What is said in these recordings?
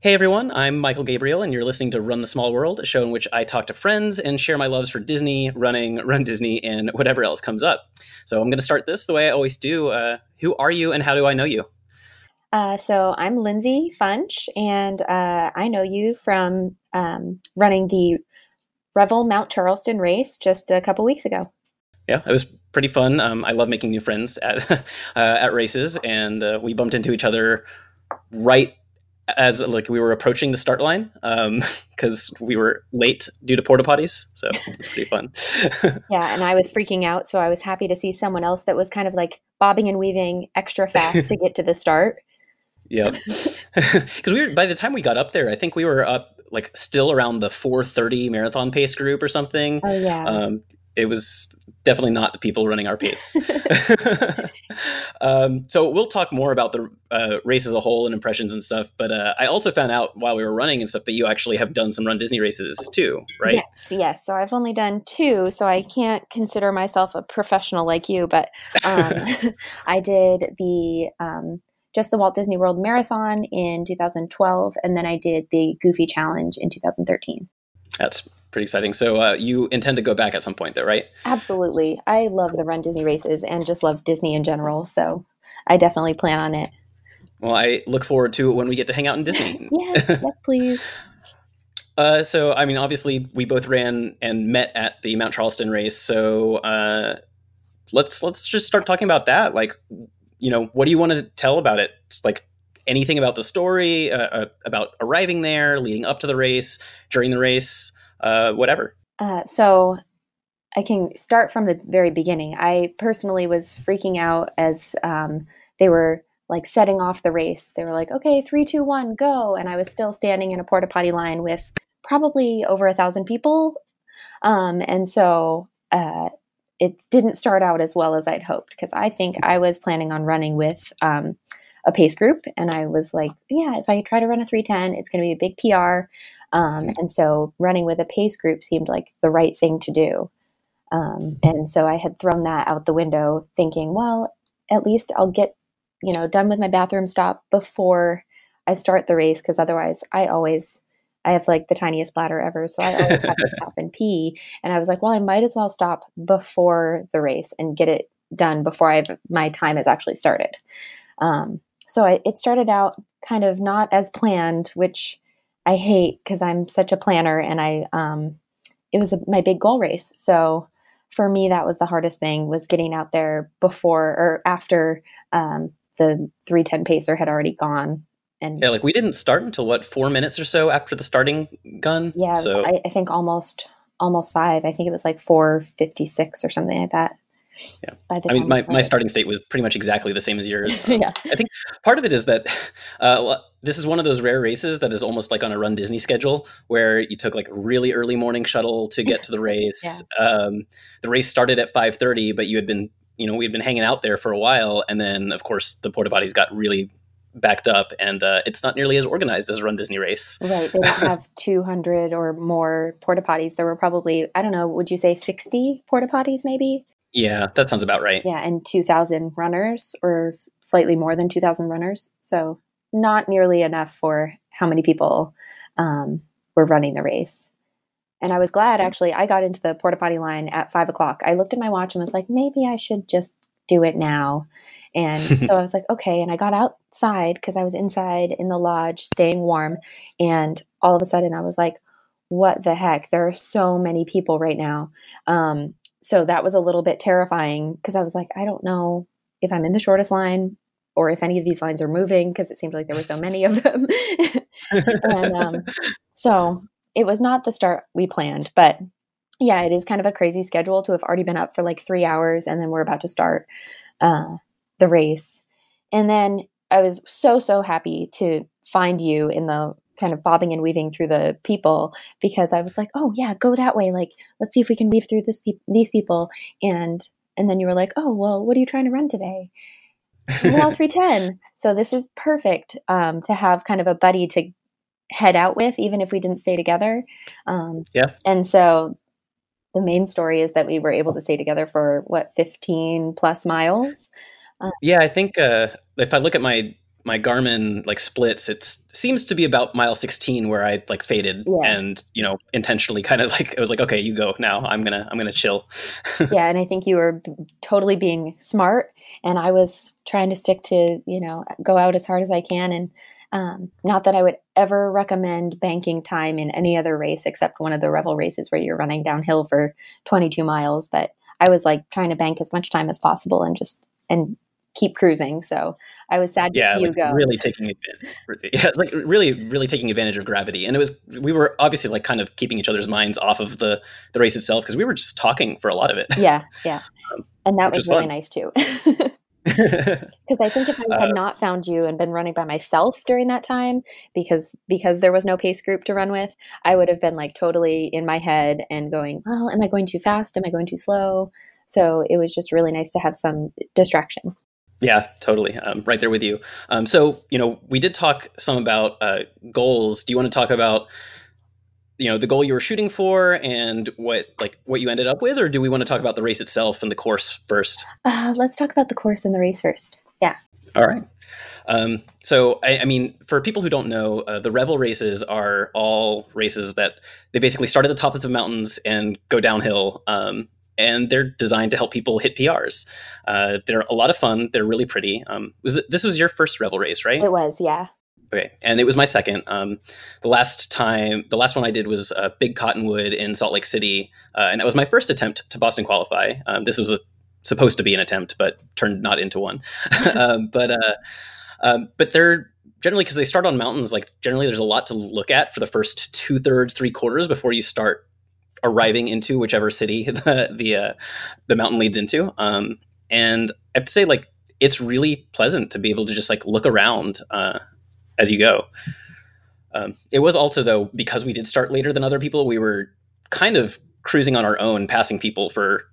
Hey everyone, I'm Michael Gabriel, and you're listening to Run the Small World, a show in which I talk to friends and share my loves for Disney, running, Run Disney, and whatever else comes up. So I'm going to start this the way I always do. Uh, who are you, and how do I know you? Uh, so I'm Lindsay Funch, and uh, I know you from um, running the Revel Mount Charleston race just a couple weeks ago. Yeah, it was pretty fun. Um, I love making new friends at uh, at races, and uh, we bumped into each other right as like we were approaching the start line because um, we were late due to porta potties so it's pretty fun. Yeah and i was freaking out so i was happy to see someone else that was kind of like bobbing and weaving extra fast to get to the start. Yeah because we were by the time we got up there i think we were up like still around the 430 marathon pace group or something. Oh yeah. Um, it was definitely not the people running our pace. um, so we'll talk more about the uh, race as a whole and impressions and stuff. But uh, I also found out while we were running and stuff that you actually have done some Run Disney races too, right? Yes, yes. So I've only done two, so I can't consider myself a professional like you. But um, I did the um, just the Walt Disney World Marathon in 2012, and then I did the Goofy Challenge in 2013. That's pretty exciting. So uh, you intend to go back at some point, though, right? Absolutely. I love the Run Disney races and just love Disney in general. So I definitely plan on it. Well, I look forward to it when we get to hang out in Disney. yes, yes, please. Uh, so, I mean, obviously, we both ran and met at the Mount Charleston race. So, uh, let's let's just start talking about that. Like, you know, what do you want to tell about it? Just like anything about the story, uh, uh about arriving there, leading up to the race, during the race uh, whatever. Uh, so I can start from the very beginning. I personally was freaking out as um, they were like setting off the race. They were like, okay, three, two, one, go. And I was still standing in a porta potty line with probably over a thousand people. Um, and so uh, it didn't start out as well as I'd hoped because I think I was planning on running with um, a pace group. And I was like, yeah, if I try to run a 310, it's going to be a big PR. Um, and so running with a pace group seemed like the right thing to do. Um, and so I had thrown that out the window thinking, well, at least I'll get, you know, done with my bathroom stop before I start the race. Cause otherwise I always, I have like the tiniest bladder ever. So I always have to stop and pee. And I was like, well, I might as well stop before the race and get it done before I've, my time has actually started. Um, so I, it started out kind of not as planned, which I hate because I'm such a planner and I, um, it was a, my big goal race. So for me, that was the hardest thing was getting out there before or after um, the 310 pacer had already gone. And yeah, like we didn't start until what, four minutes or so after the starting gun. Yeah. So I, I think almost, almost five. I think it was like 456 or something like that. Yeah. I mean, my, my starting state was pretty much exactly the same as yours. Um, yeah. I think part of it is that uh, this is one of those rare races that is almost like on a Run Disney schedule where you took like a really early morning shuttle to get to the race. yeah. um, the race started at 5.30, but you had been, you know, we had been hanging out there for a while. And then, of course, the porta potties got really backed up and uh, it's not nearly as organized as a Run Disney race. Right. They don't have 200 or more porta potties. There were probably, I don't know, would you say 60 porta potties maybe? Yeah, that sounds about right. Yeah, and 2,000 runners or slightly more than 2,000 runners. So not nearly enough for how many people um, were running the race. And I was glad actually I got into the porta potty line at five o'clock. I looked at my watch and was like, maybe I should just do it now. And so I was like, okay. And I got outside because I was inside in the lodge staying warm. And all of a sudden I was like, what the heck? There are so many people right now. Um, so that was a little bit terrifying because I was like, I don't know if I'm in the shortest line or if any of these lines are moving because it seemed like there were so many of them. and um, so it was not the start we planned, but yeah, it is kind of a crazy schedule to have already been up for like three hours and then we're about to start uh, the race. And then I was so, so happy to find you in the kind of bobbing and weaving through the people because I was like, oh yeah, go that way. Like, let's see if we can weave through this pe- these people. And and then you were like, oh well, what are you trying to run today? well, three ten. So this is perfect um, to have kind of a buddy to head out with, even if we didn't stay together. Um, yeah. And so the main story is that we were able to stay together for what fifteen plus miles. Uh, yeah, I think uh, if I look at my my Garmin like splits, it seems to be about mile 16 where I like faded yeah. and, you know, intentionally kind of like, I was like, okay, you go now. I'm going to, I'm going to chill. yeah. And I think you were b- totally being smart and I was trying to stick to, you know, go out as hard as I can. And um, not that I would ever recommend banking time in any other race except one of the Revel races where you're running downhill for 22 miles. But I was like trying to bank as much time as possible and just, and keep cruising. So I was sad to yeah, see like you go. Really taking advantage. Yeah, like really, really taking advantage of gravity. And it was we were obviously like kind of keeping each other's minds off of the the race itself because we were just talking for a lot of it. Yeah, yeah, um, and that was, was really fun. nice too. Because I think if I had uh, not found you and been running by myself during that time, because because there was no pace group to run with, I would have been like totally in my head and going, "Well, am I going too fast? Am I going too slow?" So it was just really nice to have some distraction. Yeah, totally. Um, right there with you. Um, so, you know, we did talk some about uh, goals. Do you want to talk about, you know, the goal you were shooting for and what like what you ended up with, or do we want to talk about the race itself and the course first? Uh, let's talk about the course and the race first. Yeah. All right. Um, so, I, I, mean, for people who don't know, uh, the Revel races are all races that they basically start at the tops of mountains and go downhill. Um, and they're designed to help people hit PRs. Uh, they're a lot of fun. They're really pretty. Um, was it, this was your first Revel race, right? It was, yeah. Okay, and it was my second. Um, the last time, the last one I did was uh, Big Cottonwood in Salt Lake City, uh, and that was my first attempt to Boston qualify. Um, this was a, supposed to be an attempt, but turned not into one. um, but uh, um, but they're generally because they start on mountains. Like generally, there's a lot to look at for the first two thirds, three quarters before you start arriving into whichever city the the uh, the mountain leads into. Um, and I have to say, like, it's really pleasant to be able to just like look around uh, as you go. Um, it was also though because we did start later than other people, we were kind of cruising on our own, passing people for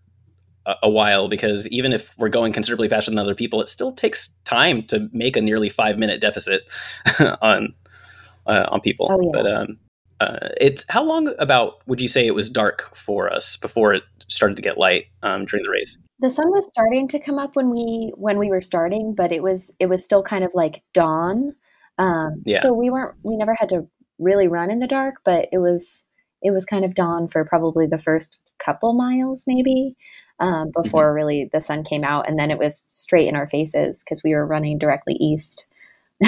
a, a while. Because even if we're going considerably faster than other people, it still takes time to make a nearly five minute deficit on uh, on people. Oh, yeah. But um, uh, it's how long about would you say it was dark for us before it started to get light um, during the race? The sun was starting to come up when we when we were starting, but it was it was still kind of like dawn. Um, yeah. So we weren't we never had to really run in the dark, but it was it was kind of dawn for probably the first couple miles maybe um, before mm-hmm. really the sun came out, and then it was straight in our faces because we were running directly east.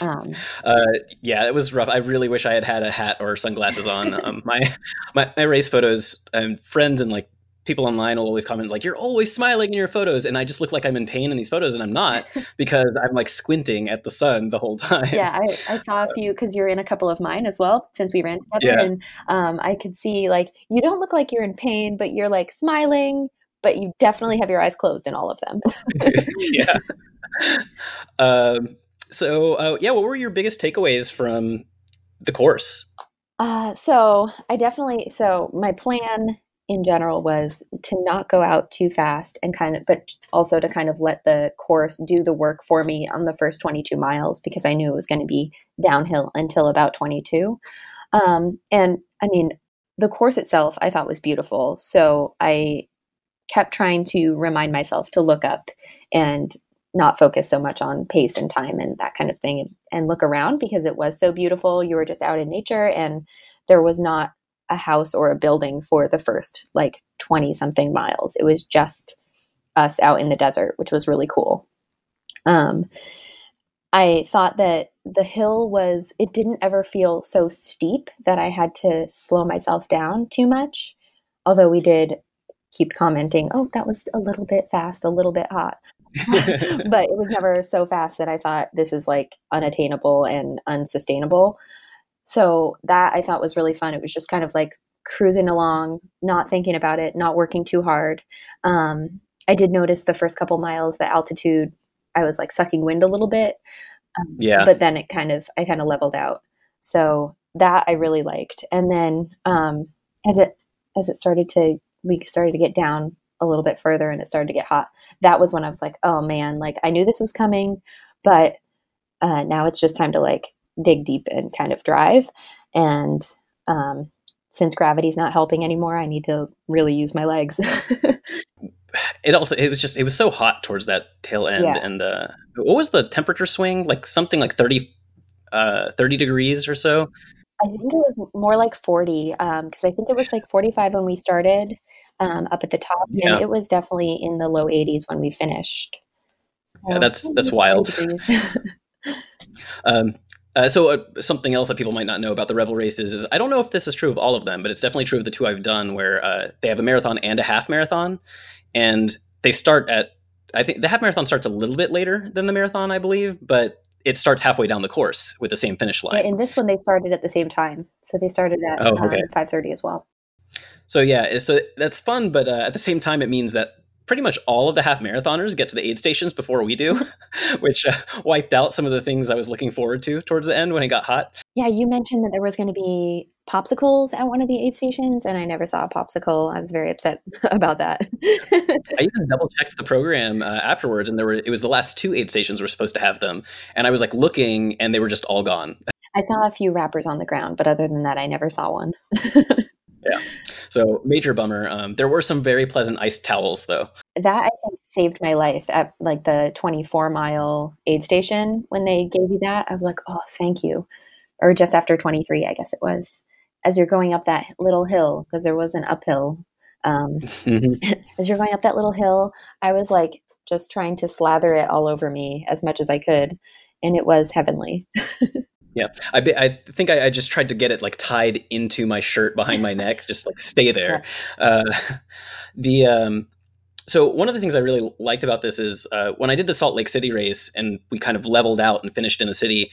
Um, uh, yeah, it was rough. I really wish I had had a hat or sunglasses on. um, my, my my race photos and friends and like people online will always comment like you're always smiling in your photos and i just look like i'm in pain in these photos and i'm not because i'm like squinting at the sun the whole time yeah i, I saw a few because you're in a couple of mine as well since we ran together yeah. and um, i could see like you don't look like you're in pain but you're like smiling but you definitely have your eyes closed in all of them yeah um, so, uh, yeah, what were your biggest takeaways from the course? Uh, so, I definitely, so my plan in general was to not go out too fast and kind of, but also to kind of let the course do the work for me on the first 22 miles because I knew it was going to be downhill until about 22. Um, and I mean, the course itself I thought was beautiful. So I kept trying to remind myself to look up and not focus so much on pace and time and that kind of thing and, and, look around because it was so beautiful. You were just out in nature and there was not a house or a building for the first like 20 something miles. It was just us out in the desert, which was really cool. Um, I thought that the hill was, it didn't ever feel so steep that I had to slow myself down too much. Although we did keep commenting, oh, that was a little bit fast, a little bit hot. but it was never so fast that I thought this is like unattainable and unsustainable. So that I thought was really fun. It was just kind of like cruising along, not thinking about it, not working too hard. Um, I did notice the first couple miles, the altitude, I was like sucking wind a little bit. Um, yeah. But then it kind of, I kind of leveled out. So that I really liked. And then um, as it as it started to, we started to get down a little bit further and it started to get hot, that was when I was like, oh man, like I knew this was coming, but uh, now it's just time to like dig deep and kind of drive. And um, since gravity's not helping anymore, I need to really use my legs. it also it was just it was so hot towards that tail end yeah. and the what was the temperature swing like something like 30 uh 30 degrees or so i think it was more like 40 um because i think it was like 45 when we started um up at the top yeah. and it was definitely in the low 80s when we finished so, yeah that's that's wild um uh, so uh, something else that people might not know about the Revel races is I don't know if this is true of all of them, but it's definitely true of the two I've done where uh, they have a marathon and a half marathon, and they start at I think the half marathon starts a little bit later than the marathon, I believe, but it starts halfway down the course with the same finish line. Yeah, in this one, they started at the same time, so they started at oh, okay. um, five thirty as well. So yeah, so that's fun, but uh, at the same time, it means that pretty much all of the half marathoners get to the aid stations before we do, which uh, wiped out some of the things I was looking forward to towards the end when it got hot. Yeah, you mentioned that there was going to be popsicles at one of the aid stations, and I never saw a popsicle. I was very upset about that. I even double checked the program uh, afterwards, and there were it was the last two aid stations were supposed to have them, and I was like looking, and they were just all gone. I saw a few wrappers on the ground, but other than that, I never saw one. yeah. So major bummer. Um, there were some very pleasant ice towels though. That I think saved my life at like the 24 mile aid station when they gave you that. I was like, oh, thank you. Or just after 23, I guess it was. As you're going up that little hill, because there was an uphill. Um, mm-hmm. as you're going up that little hill, I was like just trying to slather it all over me as much as I could. And it was heavenly. Yeah, I, I think I, I, just tried to get it like tied into my shirt behind my neck, just like stay there. Uh, the um, so one of the things I really liked about this is uh, when I did the Salt Lake City race and we kind of leveled out and finished in the city.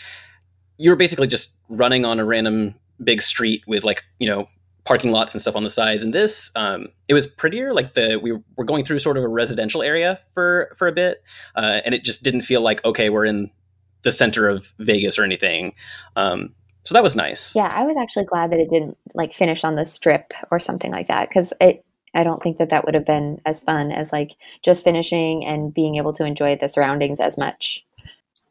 You were basically just running on a random big street with like you know parking lots and stuff on the sides. And this, um, it was prettier. Like the we were going through sort of a residential area for for a bit, uh, and it just didn't feel like okay, we're in the center of Vegas or anything. Um, so that was nice. Yeah, I was actually glad that it didn't like finish on the strip or something like that because it. I don't think that that would have been as fun as like just finishing and being able to enjoy the surroundings as much.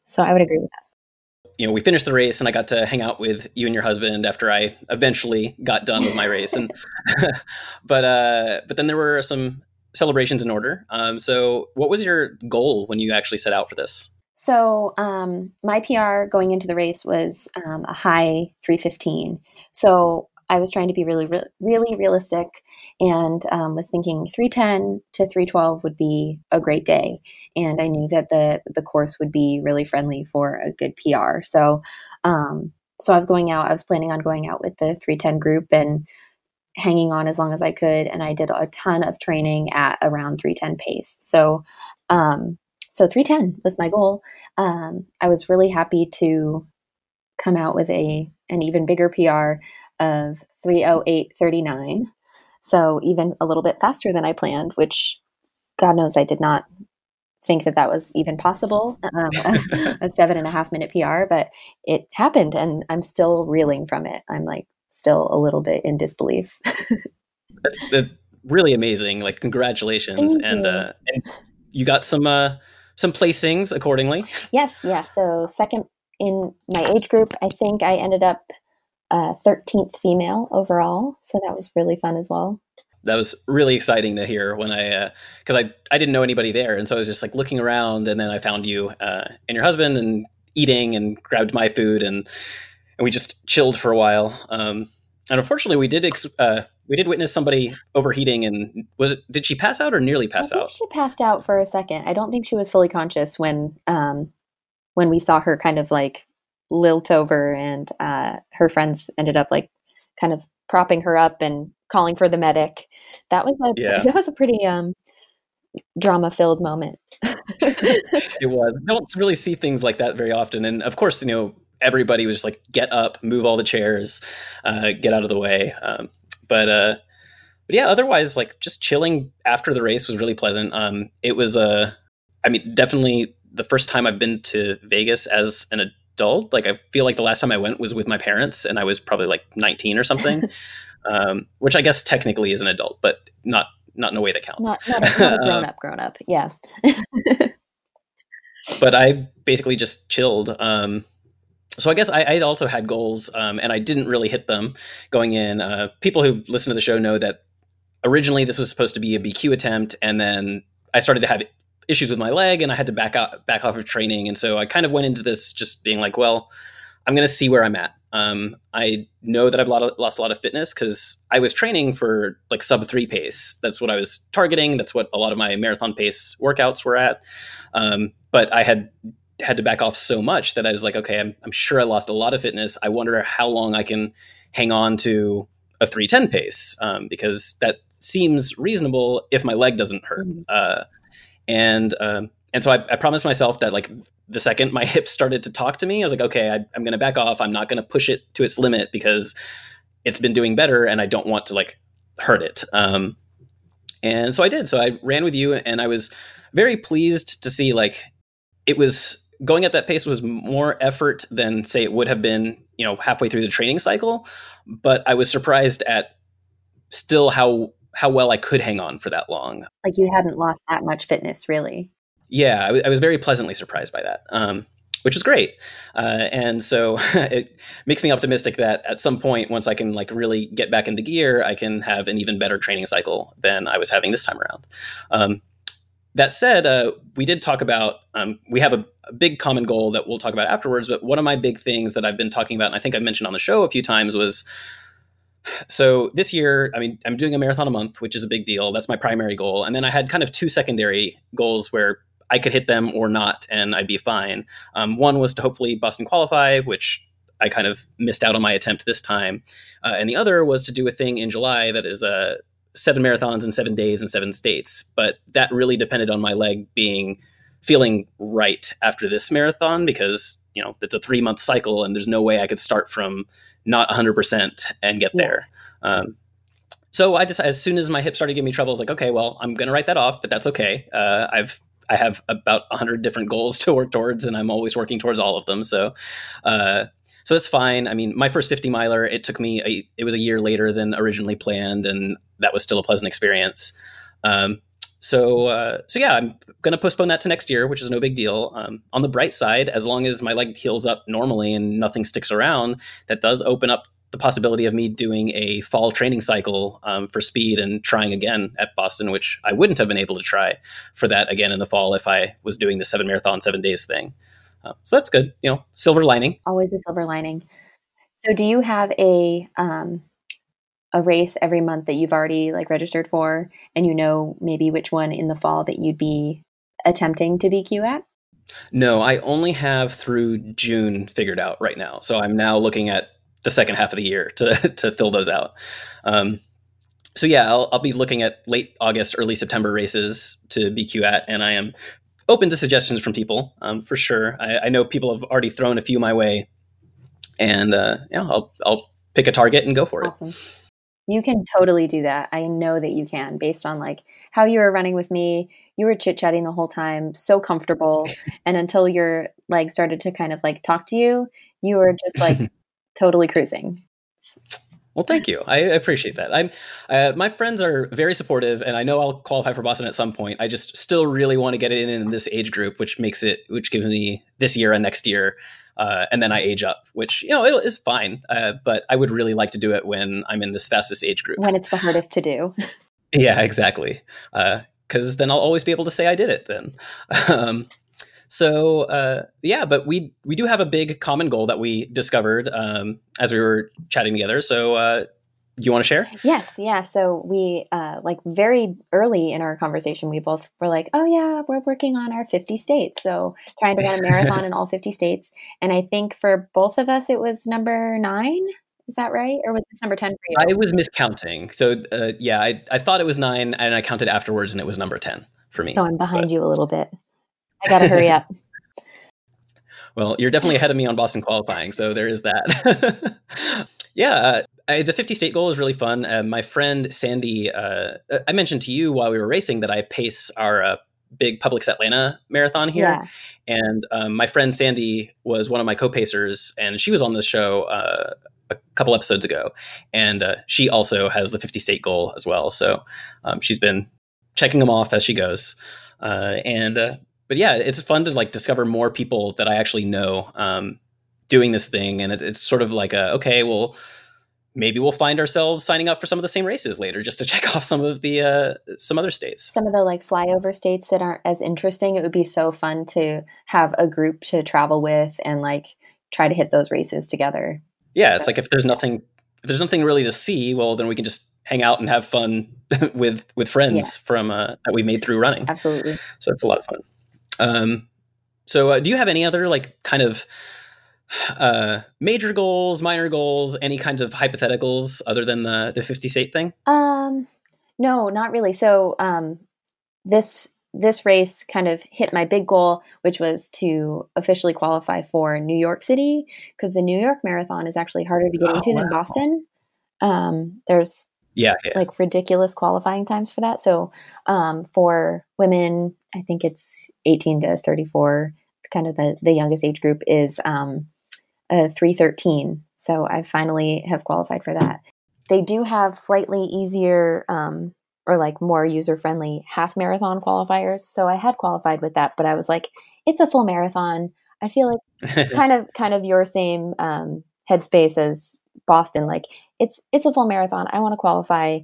So I would agree with that. You know, we finished the race and I got to hang out with you and your husband after I eventually got done with my race. And but uh, but then there were some celebrations in order. Um, so what was your goal when you actually set out for this? So um, my PR going into the race was um, a high 315. So I was trying to be really, re- really realistic, and um, was thinking 310 to 312 would be a great day. And I knew that the the course would be really friendly for a good PR. So, um, so I was going out. I was planning on going out with the 310 group and hanging on as long as I could. And I did a ton of training at around 310 pace. So um, so 310 was my goal. Um, I was really happy to come out with a an even bigger PR of 308.39. So even a little bit faster than I planned, which God knows I did not think that that was even possible. Um, a, seven and a half minute PR, but it happened, and I'm still reeling from it. I'm like still a little bit in disbelief. that's, that's, really amazing. Like congratulations, and uh, and you got some uh, some placings accordingly. Yes, yeah. So second in my age group, I think I ended up uh, 13th female overall. So that was really fun as well. That was really exciting to hear when I, because uh, I, I didn't know anybody there. And so I was just like looking around and then I found you uh, and your husband and eating and grabbed my food and, and we just chilled for a while. Um, and unfortunately we did, ex- uh, we did witness somebody overheating and was it, did she pass out or nearly pass out? She passed out for a second. I don't think she was fully conscious when um when we saw her kind of like lilt over and uh her friends ended up like kind of propping her up and calling for the medic. That was a yeah. that was a pretty um drama filled moment. it was. I don't really see things like that very often and of course, you know, everybody was just like get up, move all the chairs, uh, get out of the way. Um, but uh, but yeah, otherwise, like just chilling after the race was really pleasant. Um, it was uh, I mean, definitely the first time I've been to Vegas as an adult. Like I feel like the last time I went was with my parents, and I was probably like 19 or something. um, which I guess technically is an adult, but not not in a way that counts. Not, not a, not a grown up, grown up. Yeah. but I basically just chilled. Um, so I guess I, I also had goals, um, and I didn't really hit them going in. Uh, people who listen to the show know that originally this was supposed to be a BQ attempt, and then I started to have issues with my leg, and I had to back out back off of training, and so I kind of went into this just being like, well, I'm going to see where I'm at. Um, I know that I've lost a lot of fitness because I was training for like sub three pace. That's what I was targeting. That's what a lot of my marathon pace workouts were at. Um, but I had had to back off so much that I was like, okay, I'm, I'm sure I lost a lot of fitness. I wonder how long I can hang on to a 310 pace um, because that seems reasonable if my leg doesn't hurt. Mm-hmm. Uh, and um, and so I, I, promised myself that like the second my hips started to talk to me, I was like, okay, I, am going to back off. I'm not going to push it to its limit because it's been doing better, and I don't want to like hurt it. Um, and so I did. So I ran with you, and I was very pleased to see like it was going at that pace was more effort than say it would have been, you know, halfway through the training cycle. But I was surprised at still how how well I could hang on for that long. Like you hadn't lost that much fitness, really. Yeah, I, w- I was very pleasantly surprised by that, um, which was great. Uh, and so it makes me optimistic that at some point, once I can like really get back into gear, I can have an even better training cycle than I was having this time around. Um, that said, uh, we did talk about um, we have a, a, big common goal that we'll talk about afterwards. But one of my big things that I've been talking about, and I think I mentioned on the show a few times, was so this year, I mean, I'm doing a marathon a month, which is a big deal. That's my primary goal. And then I had kind of two secondary goals where I could hit them or not, and I'd be fine. Um, one was to hopefully Boston qualify, which I kind of missed out on my attempt this time. Uh, and the other was to do a thing in July that is a uh, seven marathons in seven days in seven states. But that really depended on my leg being feeling right after this marathon because you know it's a three month cycle and there's no way I could start from not 100% and get yeah. there. Um, so I just, as soon as my hip started giving me trouble, I was like, okay, well, I'm going to write that off, but that's okay. Uh, I've, I have about 100 different goals to work towards, and I'm always working towards all of them. So, uh, so that's fine. I mean, my first 50 miler, it took me, a, it was a year later than originally planned, and that was still a pleasant experience. Um, so, uh, so yeah, I'm to postpone that to next year, which is no big deal. Um, on the bright side, as long as my leg heals up normally and nothing sticks around, that does open up the possibility of me doing a fall training cycle um, for speed and trying again at Boston, which I wouldn't have been able to try for that again in the fall if I was doing the seven marathon, seven days thing. Uh, so that's good. You know, silver lining. Always a silver lining. So, do you have a um, a race every month that you've already like registered for and you know maybe which one in the fall that you'd be attempting to BQ at? No, I only have through June figured out right now. So I'm now looking at the second half of the year to to fill those out. Um, so yeah, I'll, I'll be looking at late August, early September races to BQ at, and I am open to suggestions from people um, for sure. I, I, know people have already thrown a few my way, and uh, yeah, I'll I'll pick a target and go for it. awesome. You can totally do that. I know that you can based on like how you were running with me. You were chit chatting the whole time, so comfortable. and until your legs started to kind of like talk to you, you were just like totally cruising. Well, thank you. I appreciate that. I'm, uh, my friends are very supportive, and I know I'll qualify for Boston at some point. I just still really want to get it in in this age group, which makes it, which gives me this year and next year uh, and then I age up, which you know it is fine. Uh, but I would really like to do it when I'm in this fastest age group. When it's the hardest to do. yeah, exactly. Because uh, then I'll always be able to say I did it. Then. um, so uh, yeah, but we we do have a big common goal that we discovered um, as we were chatting together. So uh, you want to share? Yes, yeah. So we uh, like very early in our conversation, we both were like, "Oh yeah, we're working on our 50 states." So trying to run a marathon in all 50 states, and I think for both of us, it was number nine. Is that right, or was this number 10 for you? I was miscounting. So uh, yeah, I I thought it was nine, and I counted afterwards, and it was number 10 for me. So I'm behind but. you a little bit. I got to hurry up. well, you're definitely ahead of me on Boston qualifying, so there is that. Yeah, uh, I, the 50 state goal is really fun. Uh, my friend Sandy, uh, I mentioned to you while we were racing that I pace our uh, big Publix Atlanta marathon here. Yeah. And um, my friend Sandy was one of my co pacers, and she was on the show uh, a couple episodes ago. And uh, she also has the 50 state goal as well. So um, she's been checking them off as she goes. Uh, and, but yeah, it's fun to like discover more people that I actually know um, doing this thing. And it's, it's sort of like a, okay, well, maybe we'll find ourselves signing up for some of the same races later just to check off some of the uh, some other states some of the like flyover states that aren't as interesting it would be so fun to have a group to travel with and like try to hit those races together yeah so. it's like if there's nothing if there's nothing really to see well then we can just hang out and have fun with with friends yeah. from uh, that we made through running absolutely so it's a lot of fun um so uh, do you have any other like kind of uh, major goals, minor goals, any kinds of hypotheticals other than the the 50 state thing? Um, no, not really. So um, this this race kind of hit my big goal, which was to officially qualify for New York City because the New York Marathon is actually harder to get oh, into wow. than Boston. Um, there's yeah, yeah, like ridiculous qualifying times for that. So um, for women, I think it's 18 to 34, kind of the the youngest age group is um, a 313. So I finally have qualified for that. They do have slightly easier um, or like more user friendly half marathon qualifiers. So I had qualified with that, but I was like, it's a full marathon. I feel like kind of kind of your same um, headspace as Boston. Like it's it's a full marathon. I want to qualify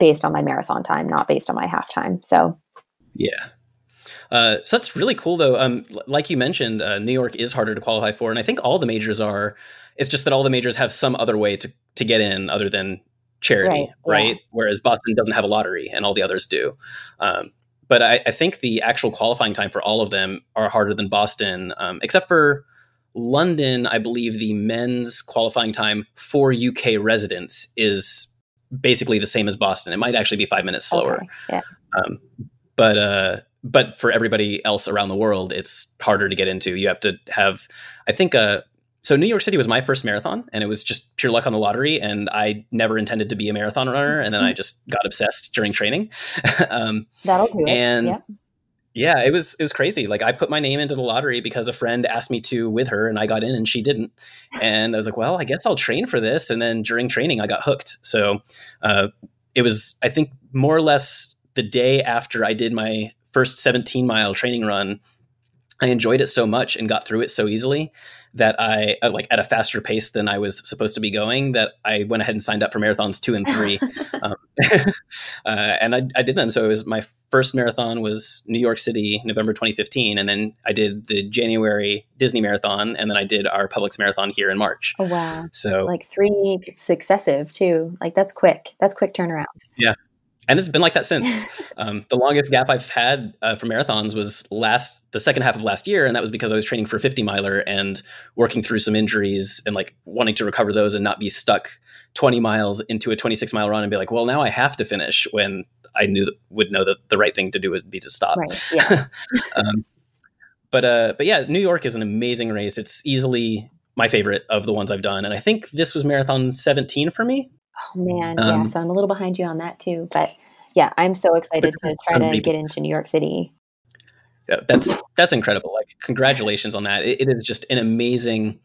based on my marathon time, not based on my half time. So yeah, uh, so that's really cool, though. Um, like you mentioned, uh, New York is harder to qualify for, and I think all the majors are. It's just that all the majors have some other way to to get in other than charity, right? right? Yeah. Whereas Boston doesn't have a lottery, and all the others do. Um, but I, I, think the actual qualifying time for all of them are harder than Boston, um, except for London. I believe the men's qualifying time for UK residents is basically the same as Boston. It might actually be five minutes slower. Okay. Yeah. Um, but uh, but for everybody else around the world, it's harder to get into. You have to have, I think, uh, so New York City was my first marathon, and it was just pure luck on the lottery. And I never intended to be a marathon runner, and then I just got obsessed during training. um, That'll do it. And yeah. yeah, it was it was crazy. Like I put my name into the lottery because a friend asked me to with her, and I got in, and she didn't. And I was like, well, I guess I'll train for this. And then during training, I got hooked. So uh, it was, I think, more or less the day after I did my first 17 mile training run, I enjoyed it so much and got through it so easily that I uh, like at a faster pace than I was supposed to be going that I went ahead and signed up for marathons two and three, um, uh, and I, I, did them. So it was my first marathon was New York City, November 2015, and then I did the January Disney marathon, and then I did our Publix marathon here in March. Oh wow! So like three successive too. Like that's quick. That's quick turnaround. Yeah, and it's been like that since. Um, the longest gap I've had uh, for marathons was last the second half of last year, and that was because I was training for a 50 miler and working through some injuries and like wanting to recover those and not be stuck 20 miles into a 26 mile run and be like, well, now I have to finish when I knew that, would know that the right thing to do would be to stop. Right. Yeah. um, but uh, but yeah, New York is an amazing race. It's easily my favorite of the ones I've done, and I think this was marathon 17 for me. Oh man, um, yeah. So I'm a little behind you on that too, but yeah, I'm so excited to try to get into New York City. Yeah, that's that's incredible. Like, congratulations on that. it, it is just an amazing.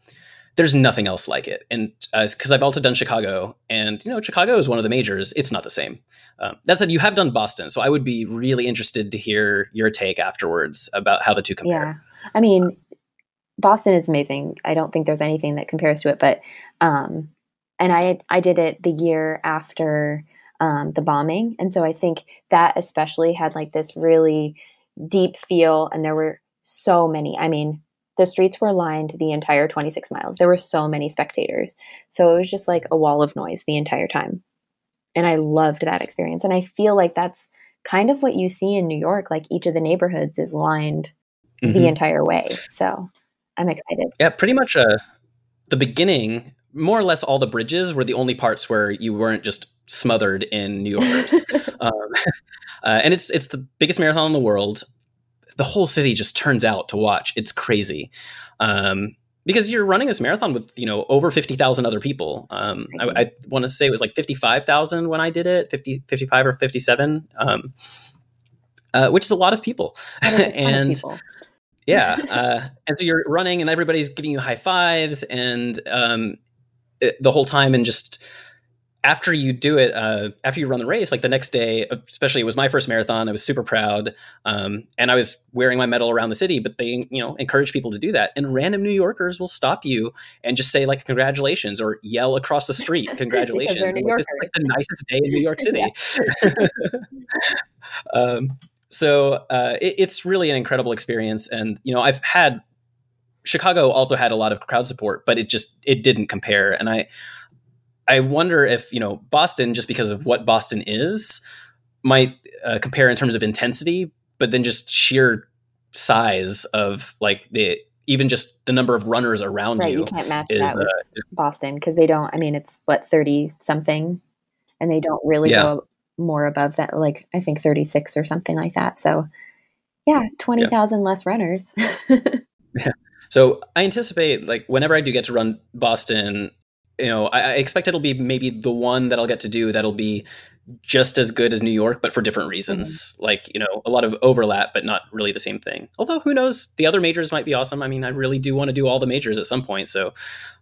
There's nothing else like it, and because uh, I've also done Chicago, and you know, Chicago is one of the majors. It's not the same. Um, that said, you have done Boston, so I would be really interested to hear your take afterwards about how the two compare. Yeah, I mean, Boston is amazing. I don't think there's anything that compares to it, but um, and I I did it the year after um, the bombing, and so I think that especially had like this really deep feel, and there were so many. I mean, the streets were lined the entire 26 miles. There were so many spectators, so it was just like a wall of noise the entire time, and I loved that experience. And I feel like that's kind of what you see in New York. Like each of the neighborhoods is lined mm-hmm. the entire way, so I'm excited. Yeah, pretty much. Uh, the beginning more or less all the bridges were the only parts where you weren't just smothered in New Yorkers. um, uh, and it's it's the biggest marathon in the world. The whole city just turns out to watch. It's crazy. Um, because you're running this marathon with you know over 50,000 other people. Um, I, I want to say it was like 55,000 when I did it, 50, 55 or 57, um, uh, which is a lot of people. and people. yeah, uh, and so you're running and everybody's giving you high fives and um, the whole time and just after you do it, uh, after you run the race, like the next day, especially it was my first marathon, I was super proud, um, and I was wearing my medal around the city. But they, you know, encourage people to do that, and random New Yorkers will stop you and just say like "congratulations" or yell across the street "congratulations." like, like the nicest day in New York City. um, so uh, it, it's really an incredible experience, and you know, I've had Chicago also had a lot of crowd support, but it just it didn't compare, and I I wonder if you know Boston, just because of what Boston is, might uh, compare in terms of intensity, but then just sheer size of like the even just the number of runners around right, you. You can't match is, that with uh, Boston because they don't. I mean, it's what thirty something, and they don't really yeah. go more above that. Like I think thirty six or something like that. So yeah, twenty thousand yeah. less runners. yeah. So I anticipate like whenever I do get to run Boston, you know, I, I, expect it'll be maybe the one that I'll get to do that'll be just as good as New York, but for different reasons. Mm-hmm. Like, you know, a lot of overlap, but not really the same thing. Although, who knows? The other majors might be awesome. I mean, I really do want to do all the majors at some point. So,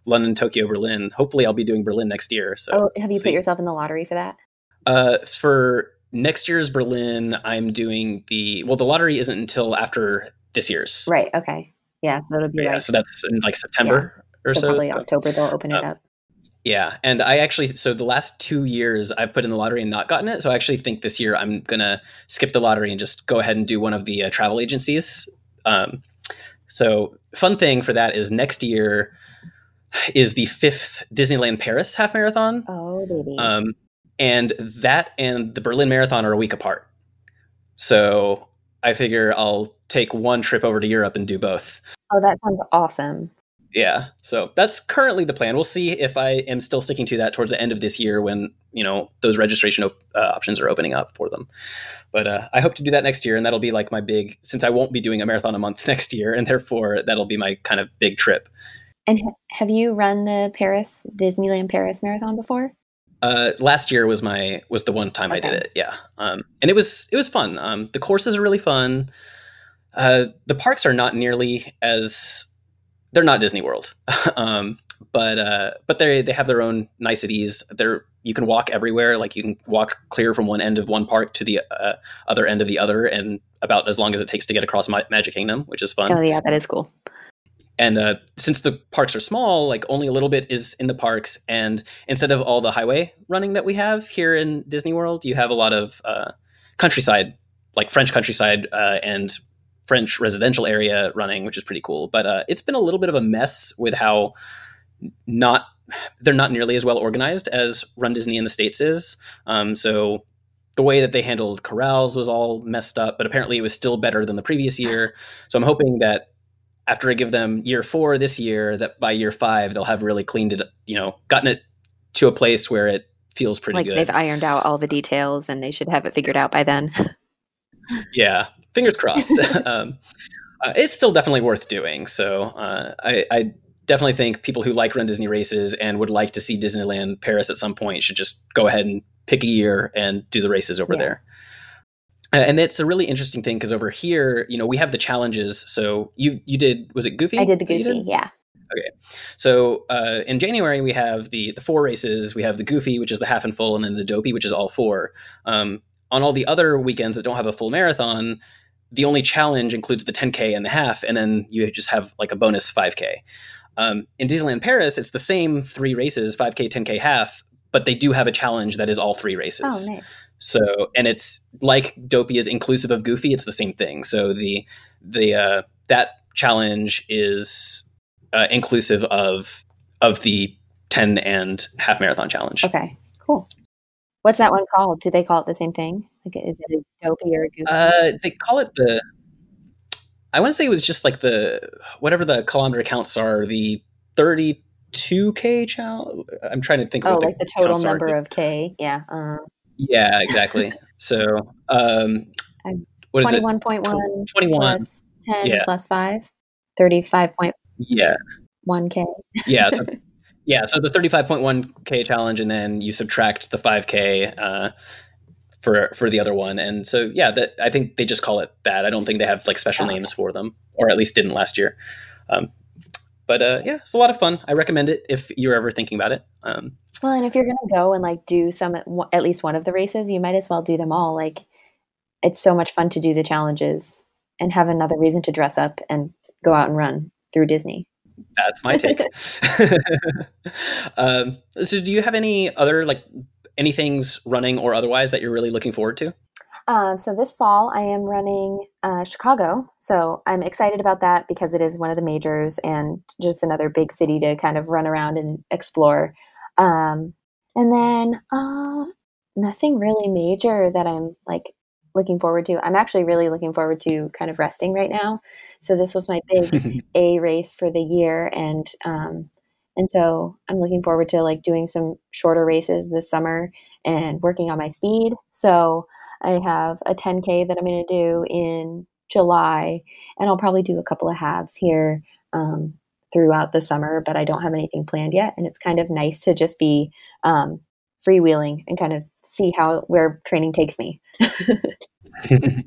London, Tokyo, Berlin. Hopefully, I'll be doing Berlin next year. So, oh, have you put yourself in the lottery for that? Uh, for next year's Berlin, I'm doing the well. The lottery isn't until after this year's. Right. Okay. Yeah. So it'll be yeah. Like, so that's in like September yeah. or so. so probably so. October they'll open it uh, up. Yeah, and I actually so the last two years I've put in the lottery and not gotten it. So I actually think this year I'm gonna skip the lottery and just go ahead and do one of the uh, travel agencies. Um, so fun thing for that is next year is the fifth Disneyland Paris half marathon. Oh, baby. Um, and that and the Berlin Marathon are a week apart. So I figure I'll take one trip over to Europe and do both. Oh, that sounds awesome. Yeah so that's currently the plan. We'll see if i am still sticking to that towards the end of this year when you know those registration op- uh, options are opening up for them. But uh, i hope to do that next year and that'll be like my big since i won't be doing a marathon a month next year and therefore that'll be my kind of big trip. And ha- have you run the paris disneyland paris marathon before uh, last year was my was the one time okay. I did it. Yeah, um, and it was it was fun. Um, the courses are really fun. Uh, the parks are not nearly as they're not Disney World, um, but uh, but they they have their own niceties. They're you can walk everywhere. Like you can walk clear from one end of one park to the uh, other end of the other, and about as long as it takes to get across Ma- Magic Kingdom, which is fun. Oh yeah, that is cool. And uh, since the parks are small, like only a little bit is in the parks, and instead of all the highway running that we have here in Disney World, you have a lot of uh, countryside, like French countryside uh, and French residential area running, which is pretty cool. But uh, it's been a little bit of a mess with how not they're not nearly as well organized as Run Disney in the States is. Um, so the way that they handled corrals was all messed up, but apparently it was still better than the previous year. So I'm hoping that after I give them year four this year, that by year five they'll have really cleaned it, you know, gotten it to a place where it feels pretty like good. they've ironed out all the details and they should have it figured out by then. yeah, fingers crossed. um, uh, it's still definitely worth doing. So uh, I, I, definitely think people who like Run Disney races and would like to see Disneyland Paris at some point should just go ahead and pick a year and do the races over yeah. there. Uh, and it's a really interesting thing because over here, you know, we have the challenges. So you you did was it Goofy? I did the Goofy, yeah. Okay, so uh, in January we have the the four races. We have the Goofy, which is the half and full, and then the Dopey, which is all four. Um, on all the other weekends that don't have a full marathon, the only challenge includes the 10K and the half, and then you just have like a bonus 5K. Um, in Disneyland Paris, it's the same three races 5K, 10K, half, but they do have a challenge that is all three races. Oh, nice. So, and it's like Dopey is inclusive of Goofy. It's the same thing. So the the uh, that challenge is uh, inclusive of of the ten and half marathon challenge. Okay, cool. What's that one called? Do they call it the same thing? Like, is it a dopey or a goofy? Uh, they call it the. I want to say it was just like the whatever the kilometer counts are. The thirty-two k challenge. I'm trying to think. Oh, like the, total number are. of k. Yeah. Uh, yeah, exactly. so, um, what is it? 21.1 21 plus 10 yeah. plus 5 35 point yeah 1k yeah so Yeah, so the 35.1k challenge, and then you subtract the 5k uh, for for the other one, and so yeah, that I think they just call it that. I don't think they have like special oh, names for them, or at least didn't last year. Um, but uh, yeah, it's a lot of fun. I recommend it if you're ever thinking about it. Um, well, and if you're gonna go and like do some at least one of the races, you might as well do them all. Like, it's so much fun to do the challenges and have another reason to dress up and go out and run through Disney. That's my take. um, so, do you have any other like any things running or otherwise that you're really looking forward to? Um, so this fall, I am running uh, Chicago. So I'm excited about that because it is one of the majors and just another big city to kind of run around and explore. Um, and then uh, nothing really major that I'm like looking forward to. I'm actually really looking forward to kind of resting right now. So this was my big A race for the year, and um, and so I'm looking forward to like doing some shorter races this summer and working on my speed. So I have a 10K that I'm going to do in July, and I'll probably do a couple of halves here um, throughout the summer, but I don't have anything planned yet. And it's kind of nice to just be um, freewheeling and kind of see how where training takes me. uh,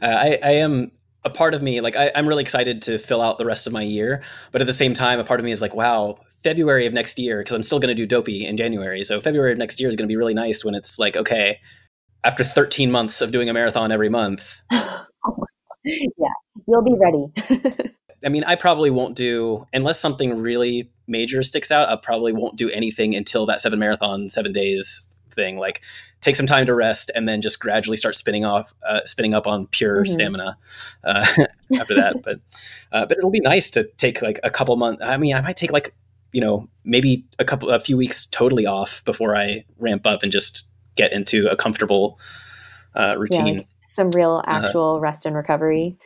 I, I am a part of me like I, am really excited to fill out the rest of my year, but at the same time, a part of me is like, wow, February of next year because I'm still going to do dopey in January. So February of next year is going to be really nice when it's like, okay, after 13 months of doing a marathon every month. yeah, you'll be ready. I mean, I probably won't do unless something really major sticks out. I probably won't do anything until that seven marathon, seven days thing. Like, take some time to rest and then just gradually start spinning off, uh, spinning up on pure mm-hmm. stamina uh, after that. but, uh, but it'll be nice to take like a couple months. I mean, I might take like you know maybe a couple, a few weeks totally off before I ramp up and just get into a comfortable uh, routine. Yeah, like some real uh, actual uh, rest and recovery.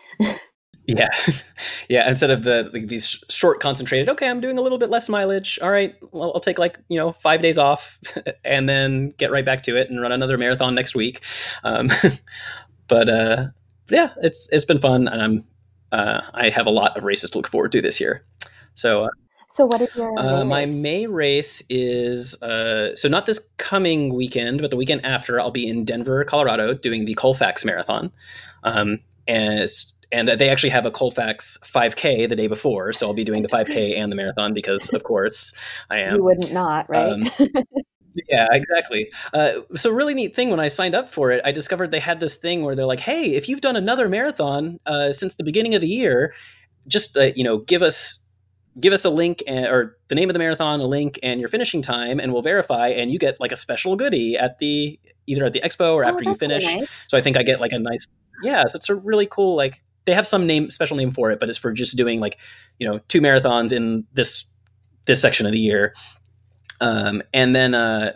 yeah, yeah. Instead of the like, these short concentrated, okay, I'm doing a little bit less mileage. All right, well, I'll take like you know five days off and then get right back to it and run another marathon next week. Um, but uh, yeah, it's it's been fun, and I'm uh, I have a lot of races to look forward to this year. So uh, so, what is your uh, my May race is uh, so not this coming weekend, but the weekend after. I'll be in Denver, Colorado, doing the Colfax Marathon, um, and and they actually have a Colfax 5K the day before, so I'll be doing the 5K and the marathon because, of course, I am. You wouldn't not, right? Um, yeah, exactly. Uh, so really neat thing when I signed up for it, I discovered they had this thing where they're like, "Hey, if you've done another marathon uh, since the beginning of the year, just uh, you know, give us give us a link and, or the name of the marathon, a link, and your finishing time, and we'll verify, and you get like a special goodie at the either at the expo or oh, after you finish. Nice. So I think I get like a nice yeah. So it's a really cool like they have some name special name for it, but it's for just doing like you know two marathons in this this section of the year. Um, and then uh,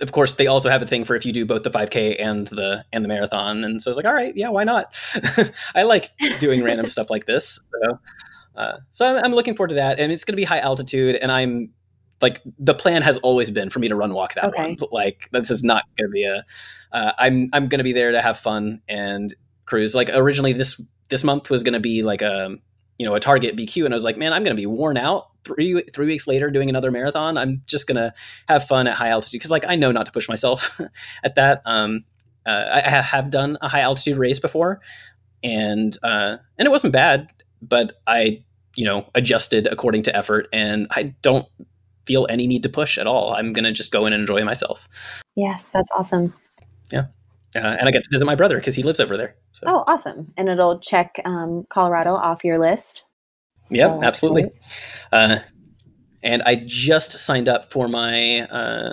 of course they also have a thing for if you do both the 5k and the and the marathon and so i was like all right yeah why not i like doing random stuff like this so uh, so I'm, I'm, looking forward to that, and it's going to be high altitude. And I'm like, the plan has always been for me to run walk that okay. one. Like, this is not going to be a. Uh, I'm I'm going to be there to have fun and cruise. Like originally, this this month was going to be like a you know a target BQ, and I was like, man, I'm going to be worn out three three weeks later doing another marathon. I'm just going to have fun at high altitude because like I know not to push myself at that. Um, uh, I have done a high altitude race before, and uh, and it wasn't bad but I, you know, adjusted according to effort, and I don't feel any need to push at all. I'm gonna just go in and enjoy myself. Yes, that's awesome. Yeah. Uh, and I get to visit my brother because he lives over there. So. Oh, awesome! And it'll check um, Colorado off your list. So yep, absolutely. Uh, and I just signed up for my uh,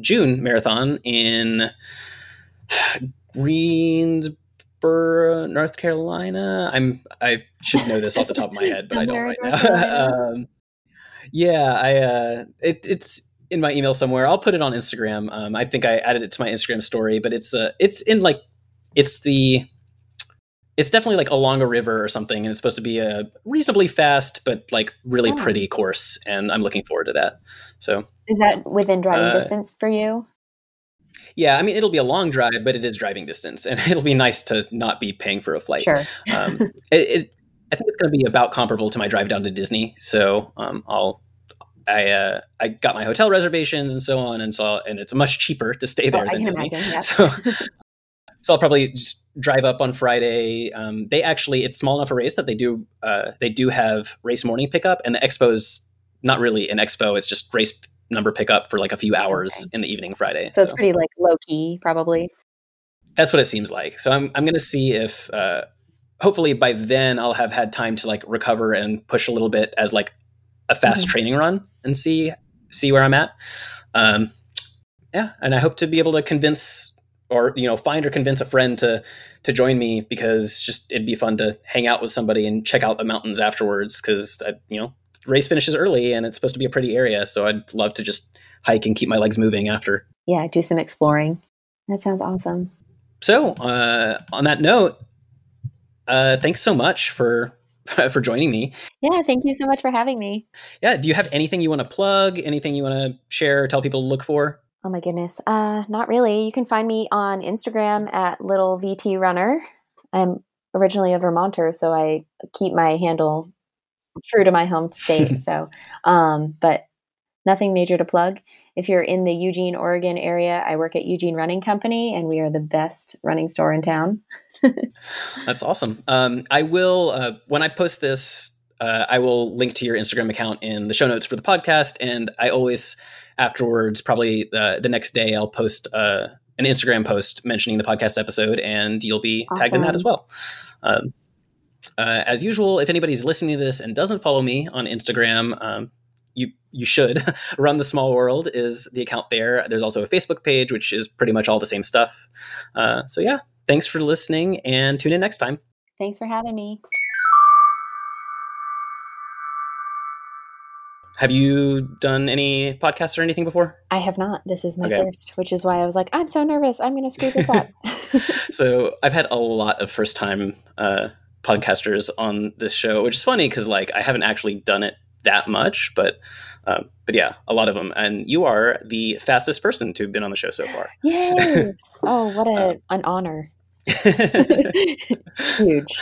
June marathon in Greens North Carolina. I'm I should know this off the top of my head, but I don't right now. um, yeah, I uh, it, it's in my email somewhere. I'll put it on Instagram. Um, I think I added it to my Instagram story, but it's uh, it's in like it's the it's definitely like along a river or something, and it's supposed to be a reasonably fast but like really oh. pretty course, and I'm looking forward to that. So, is that within driving uh, distance for you? Yeah, I mean it'll be a long drive, but it is driving distance, and it'll be nice to not be paying for a flight. Sure. um, it, it, I think it's going to be about comparable to my drive down to Disney. So um, I'll I uh, I got my hotel reservations and so on, and so and it's much cheaper to stay oh, there oh, than Disney. Imagine, yeah. So so I'll probably just drive up on Friday. Um, they actually it's small enough a race that they do uh, they do have race morning pickup, and the expo's not really an expo. It's just race number pickup for like a few hours okay. in the evening Friday. So, so, it's pretty like low key, probably. That's what it seems like. So I'm I'm gonna see if uh, hopefully by then I'll have had time to like recover and push a little bit as like a fast mm-hmm. training run and see see where I'm at. Um, yeah, and I hope to be able to convince or you know find or convince a friend to to join me because just it'd be fun to hang out with somebody and check out the mountains afterwards because you know race finishes early and it's supposed to be a pretty area so I'd love to just hike and keep my legs moving after. Yeah, do some exploring. That sounds awesome. So uh, on that note, uh, thanks so much for for joining me. Yeah, thank you so much for having me. Yeah, do you have anything you want to plug? Anything you want to share? Tell people to look for? Oh my goodness. Uh, not really. You can find me on Instagram at little VT runner. I'm originally a Vermonter, so I keep my handle true to my home state. so, um, but nothing major to plug. If you're in the Eugene, Oregon area, I work at Eugene Running Company, and we are the best running store in town. That's awesome. Um, I will uh, when I post this. Uh, I will link to your Instagram account in the show notes for the podcast, and I always afterwards, probably uh, the next day, I'll post uh, an Instagram post mentioning the podcast episode, and you'll be awesome. tagged in that as well. Um, uh, as usual, if anybody's listening to this and doesn't follow me on Instagram, um, you you should. Run the Small World is the account there. There's also a Facebook page, which is pretty much all the same stuff. Uh, so yeah, thanks for listening, and tune in next time. Thanks for having me. Have you done any podcasts or anything before? I have not. This is my okay. first, which is why I was like, I'm so nervous. I'm going to screw this up. so I've had a lot of first time uh, podcasters on this show, which is funny because like I haven't actually done it that much, but um, but yeah, a lot of them. And you are the fastest person to have been on the show so far. Yay! oh, what a uh, an honor. Huge.